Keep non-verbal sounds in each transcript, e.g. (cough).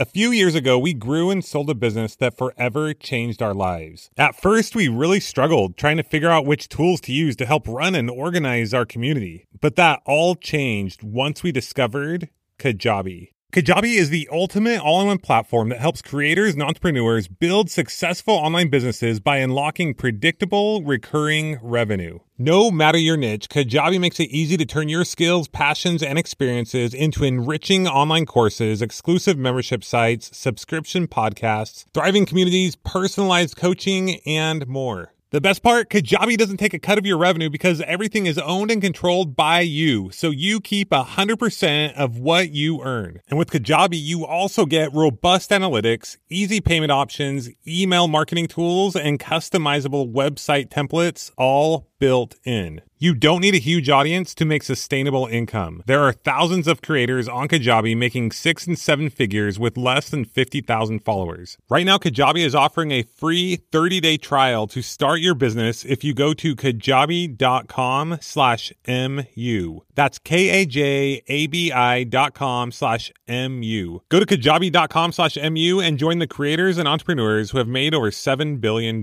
A few years ago, we grew and sold a business that forever changed our lives. At first, we really struggled trying to figure out which tools to use to help run and organize our community. But that all changed once we discovered Kajabi. Kajabi is the ultimate all in one platform that helps creators and entrepreneurs build successful online businesses by unlocking predictable, recurring revenue. No matter your niche, Kajabi makes it easy to turn your skills, passions, and experiences into enriching online courses, exclusive membership sites, subscription podcasts, thriving communities, personalized coaching, and more. The best part, Kajabi doesn't take a cut of your revenue because everything is owned and controlled by you. So you keep 100% of what you earn. And with Kajabi, you also get robust analytics, easy payment options, email marketing tools, and customizable website templates all built in. You don't need a huge audience to make sustainable income. There are thousands of creators on Kajabi making six and seven figures with less than 50,000 followers. Right now, Kajabi is offering a free 30-day trial to start your business if you go to kajabi.com slash MU. That's K-A-J-A-B-I dot com slash M-U. Go to kajabi.com slash MU and join the creators and entrepreneurs who have made over $7 billion.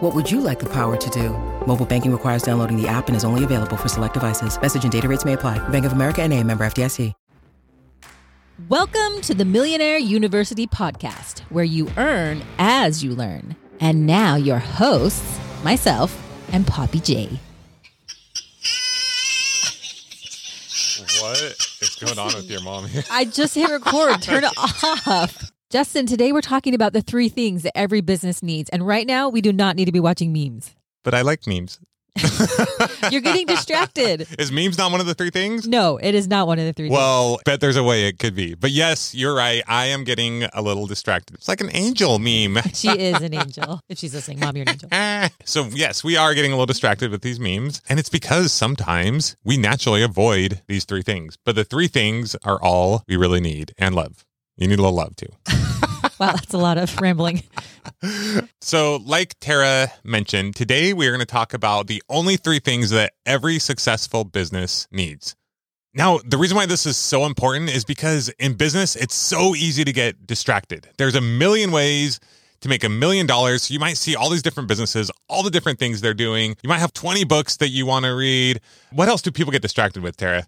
What would you like the power to do? Mobile banking requires downloading the app and is only available for select devices. Message and data rates may apply. Bank of America and a member FDIC. Welcome to the Millionaire University podcast, where you earn as you learn. And now your hosts, myself and Poppy J. What is going on with your mom here? I just hit record. Turn it (laughs) off. Justin, today we're talking about the three things that every business needs. And right now, we do not need to be watching memes. But I like memes. (laughs) You're getting distracted. (laughs) Is memes not one of the three things? No, it is not one of the three Well, bet there's a way it could be. But yes, you're right. I am getting a little distracted. It's like an angel meme. (laughs) She is an angel. If she's listening, mom, you're an angel. So, yes, we are getting a little distracted with these memes. And it's because sometimes we naturally avoid these three things. But the three things are all we really need and love. You need a little love too. (laughs) Wow, that's a lot of rambling. (laughs) So, like Tara mentioned, today we are going to talk about the only three things that every successful business needs. Now, the reason why this is so important is because in business, it's so easy to get distracted. There's a million ways to make a million dollars. You might see all these different businesses, all the different things they're doing. You might have 20 books that you want to read. What else do people get distracted with, Tara?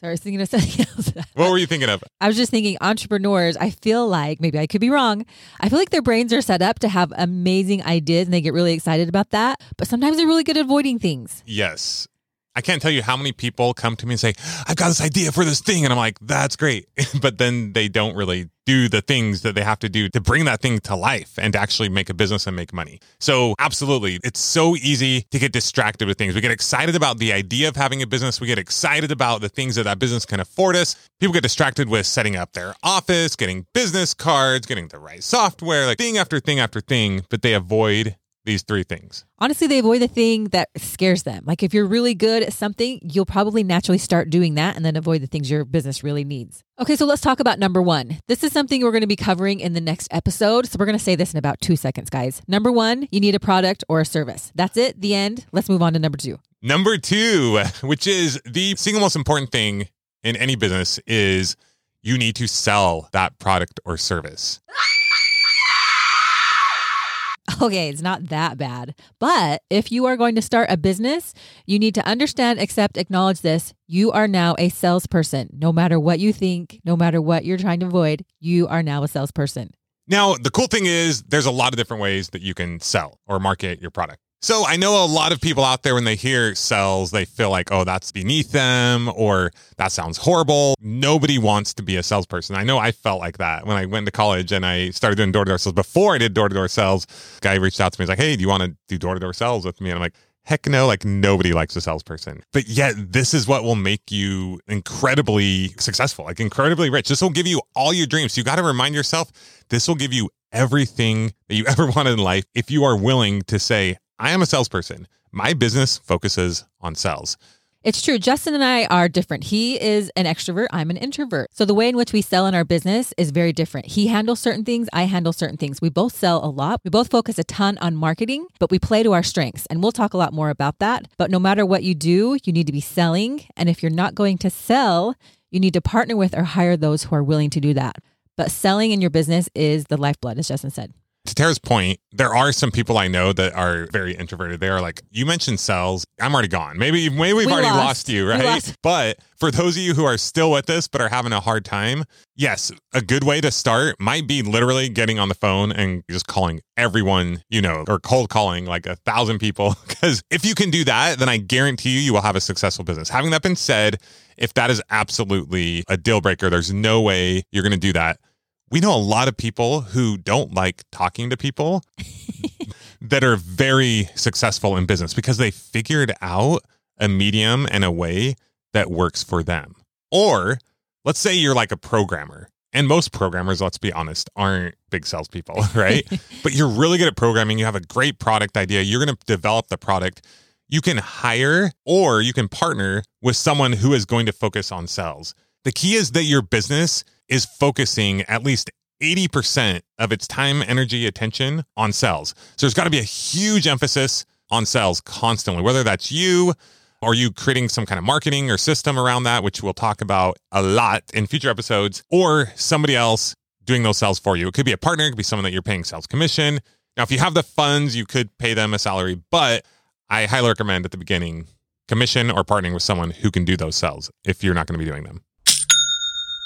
Sorry, I was thinking of (laughs) something else. What were you thinking of? I was just thinking entrepreneurs, I feel like, maybe I could be wrong. I feel like their brains are set up to have amazing ideas and they get really excited about that. But sometimes they're really good at avoiding things. Yes. I can't tell you how many people come to me and say, I've got this idea for this thing. And I'm like, that's great. (laughs) but then they don't really do the things that they have to do to bring that thing to life and to actually make a business and make money. So, absolutely, it's so easy to get distracted with things. We get excited about the idea of having a business, we get excited about the things that that business can afford us. People get distracted with setting up their office, getting business cards, getting the right software, like thing after thing after thing, but they avoid these three things. Honestly, they avoid the thing that scares them. Like if you're really good at something, you'll probably naturally start doing that and then avoid the things your business really needs. Okay, so let's talk about number one. This is something we're going to be covering in the next episode. So we're going to say this in about two seconds, guys. Number one, you need a product or a service. That's it, the end. Let's move on to number two. Number two, which is the single most important thing in any business, is you need to sell that product or service. (laughs) (laughs) Okay, it's not that bad. But if you are going to start a business, you need to understand, accept, acknowledge this. You are now a salesperson. No matter what you think, no matter what you're trying to avoid, you are now a salesperson. Now, the cool thing is there's a lot of different ways that you can sell or market your product. So I know a lot of people out there when they hear sales, they feel like, oh, that's beneath them or that sounds horrible. Nobody wants to be a salesperson. I know I felt like that when I went to college and I started doing door to door sales. Before I did door to door sales, guy reached out to me. He's like, hey, do you want to do door to door sales with me? And I'm like, heck no, like nobody likes a salesperson. But yet, this is what will make you incredibly successful, like incredibly rich. This will give you all your dreams. You got to remind yourself this will give you everything that you (laughs) ever wanted in life if you are willing to say, I am a salesperson, my business focuses on sales. It's true. Justin and I are different. He is an extrovert. I'm an introvert. So the way in which we sell in our business is very different. He handles certain things. I handle certain things. We both sell a lot. We both focus a ton on marketing, but we play to our strengths. And we'll talk a lot more about that. But no matter what you do, you need to be selling. And if you're not going to sell, you need to partner with or hire those who are willing to do that. But selling in your business is the lifeblood, as Justin said to Tara's point, there are some people I know that are very introverted. They are like, you mentioned cells. I'm already gone. Maybe, maybe we've We already lost. lost, you, right? lost. But for those of you who are still with us but are having a hard time, yes, a good way to start might be literally getting on the phone and just calling everyone you know or cold calling like a thousand people. (laughs) Because if you can do that, then I guarantee you, you will have a successful business. Having that been said, if that is absolutely a deal breaker, there's no way you're going to do that we know a lot of people who don't like talking to people (laughs) that are very successful in business because they figured out a medium and a way that works for them. Or let's say you're like a programmer, and most programmers, let's be honest, aren't big salespeople, (laughs) right? (laughs) but you're really good at programming. You have a great product idea. You're going to develop the product. You can hire or you can partner with someone who is going to focus on sales. The key is that your business is focusing at least 80% of its time, energy, attention on sales. So there's got to be a huge emphasis on sales constantly, whether that's you or you creating some kind of marketing or system around that, which we'll talk about a lot in future episodes, or somebody else doing those sales for you. It could be a partner, it could be someone that you're paying sales commission. Now, if you have the funds, you could pay them a salary, but I highly recommend at the beginning commission or partnering with someone who can do those sales if you're not going to be doing them.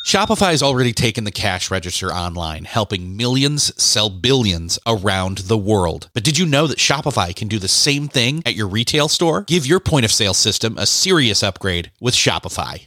Shopify has already taken the cash register online, helping millions sell billions around the world. But did you know that Shopify can do the same thing at your retail store? Give your point of sale system a serious upgrade with Shopify.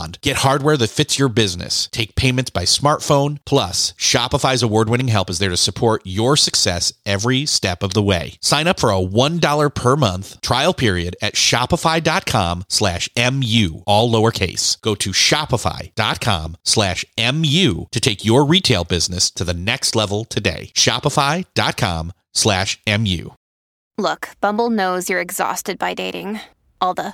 Get hardware that fits your business. Take payments by smartphone. Plus, Shopify's award winning help is there to support your success every step of the way. Sign up for a $1 per month trial period at shopify.com slash MU, all lowercase. Go to shopify.com slash MU to take your retail business to the next level today. Shopify.com slash MU. Look, Bumble knows you're exhausted by dating. All the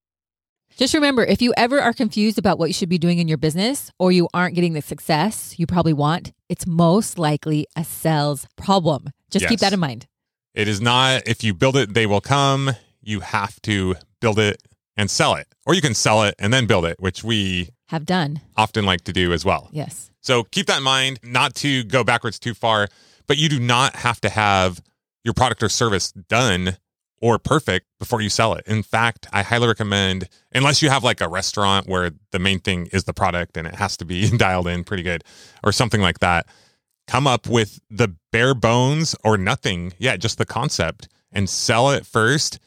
Just remember if you ever are confused about what you should be doing in your business or you aren't getting the success you probably want, it's most likely a sales problem. Just keep that in mind. It is not if you build it, they will come. You have to build it and sell it, or you can sell it and then build it, which we Have done. often like to do as well. Yes. So keep that in mind, not to go backwards too far, but you do not have to have your product or service done or perfect before you sell it. In fact, I highly recommend, unless you have like a restaurant where the main thing is the product and it has to be (laughs) dialed in pretty good or something like that, come up with the bare bones or nothing. Yeah, just the concept and sell it first,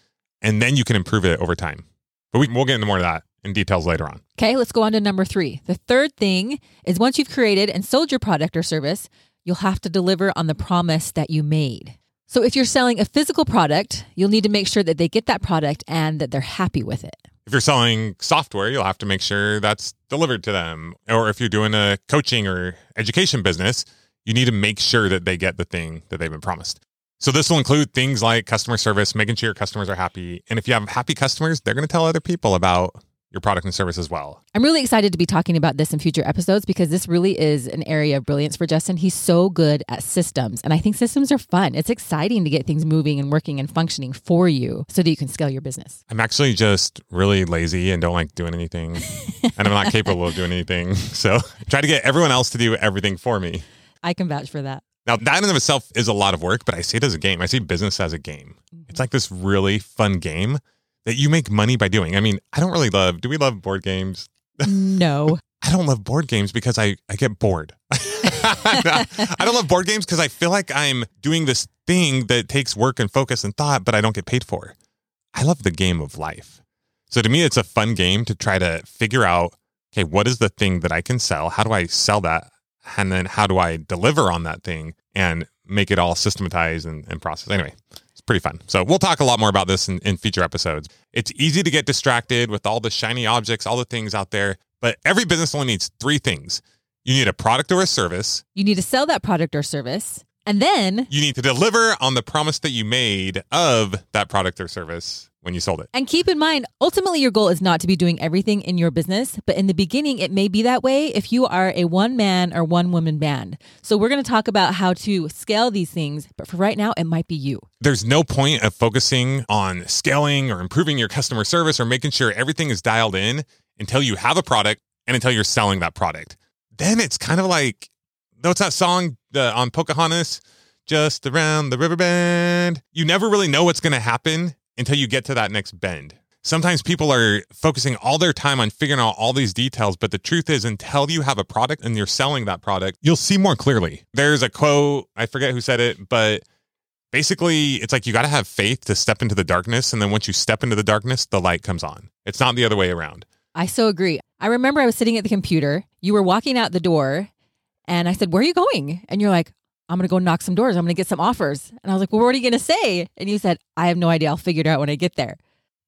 and then you can improve it over time. But we, we'll get into more of that in details later on. Okay, let's go on to number three. The third thing is once you've created and sold your product or service, you'll have to deliver on the promise that you made. So if you're selling a physical product, you'll need to make sure that they get that product and that they're happy with it. if you're selling software, you'll have to make sure that's delivered to them. Or if you're doing a coaching or education business, you need to make sure that they get the thing that they've been promised. So this will include things like customer service, making sure your customers are happy. And if you have happy customers, they're going to tell other people about your product and service as well. I'm really excited to be talking about this in future episodes because this really is an area of brilliance for Justin. He's so good at systems, and I think systems are fun. It's exciting to get things moving and working and functioning for you so that you can scale your business. I'm actually just really lazy and don't like doing anything, (laughs) and I'm not capable of doing anything. (laughs) So I try to get everyone else to do everything for me. I can vouch for that. Now, that in of itself is a lot of work, but I see it as a game. I see business as a game. It's mm-hmm. like this really fun game that you make money by doing. I mean, I don't really love, do we love board games? No. (laughs) I don't love board games because I, I get bored. (laughs) I don't love board games because I feel like I'm doing this thing that takes work and focus and thought, but I don't get paid for. I love the game of life. So to me, it's a fun game to try to figure out okay, what is the thing that I can sell? How do I sell that? And then how do I deliver on that thing and make it all systematized and, and processed? Anyway, pretty fun. So we'll talk a lot more about this in, in future episodes. It's easy to get distracted with all the shiny objects, all the things out there, but every business only needs three things. You need a product or a service. You need to sell that product or service. And then, You need to deliver on the promise that you made of that product or service when you sold it. and keep in mind, ultimately, your goal is not to be doing everything in your business, but in the beginning, it may be that way if you are a one man or one woman band. So, we're going to talk about how to scale these things, but for right now, it might be you. There's no point of focusing on scaling or improving your customer service or making sure everything is dialed in until you have a product and until you're selling that product. Then it's kind of like, what's that song the, on Pocahontas? Just around the river bend. You never really know what's going to happen until you get to that next bend. Sometimes people are focusing all their time on figuring out all these details, but the truth is, until you have a product and you're selling that product, you'll see more clearly. There's a quote, I forget who said it, but basically it's like you got to have faith to step into the darkness and then once you step into the darkness the light comes on it's not the other way around I so agree. I remember I was sitting at the computer. You were walking out the door, and I said, Where are you going? And you're like, I'm going to go knock some doors. I'm going to get some offers. And I was like, Well, what are you going to say? And you said, I have no idea. I'll figure it out when I get there.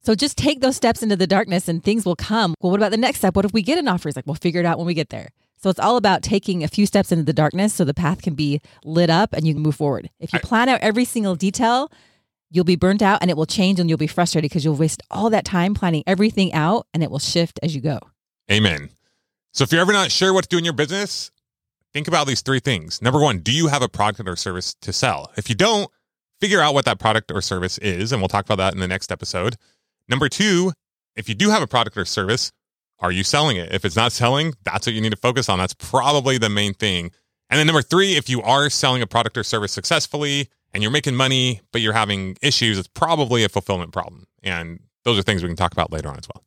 So just take those steps into the darkness and things will come. Well, what about the next step? What if we get an offer? He's like, We'll figure it out when we get there. So it's all about taking a few steps into the darkness so the path can be lit up and you can move forward. If you plan out every single detail, you'll be burnt out and it will change and you'll be frustrated because you'll waste all that time planning everything out and it will shift as you go. amen so if you're ever not sure what to do in your business think about these three things. Number one do you have a product or service to sell? If you don't figure out what that product or service is and we'll talk about that in the next episode. Number two if you do have a product or service are you selling it? If it's not selling that's what you need to focus on. That's probably the main thing. And then number three if you are selling a product or service successfully and you're making money but you're having issues it's probably a fulfillment problem. And those are things we can talk about later on as well.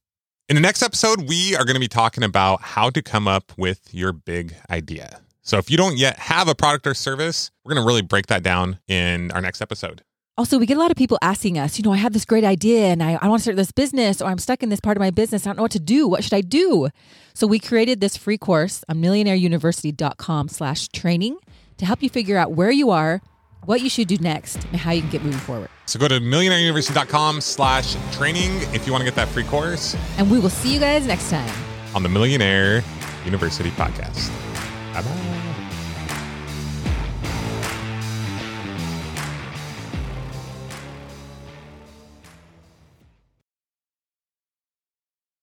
In the next episode, we are going to be talking about how to come up with your big idea. So if you don't yet have a product or service, we're going to really break that down in our next episode. Also, we get a lot of people asking us, you know, I have this great idea and I, I want to start this business or I'm stuck in this part of my business. I don't know what to do. What should I do? So we created this free course on millionaireuniversity.com slash training to help you figure out where you are, what you should do next, and how you can get moving forward. So go to millionaireuniversity.com slash training if you want to get that free course And we will see you guys next time. on the Millionaire University podcast. Bye bye.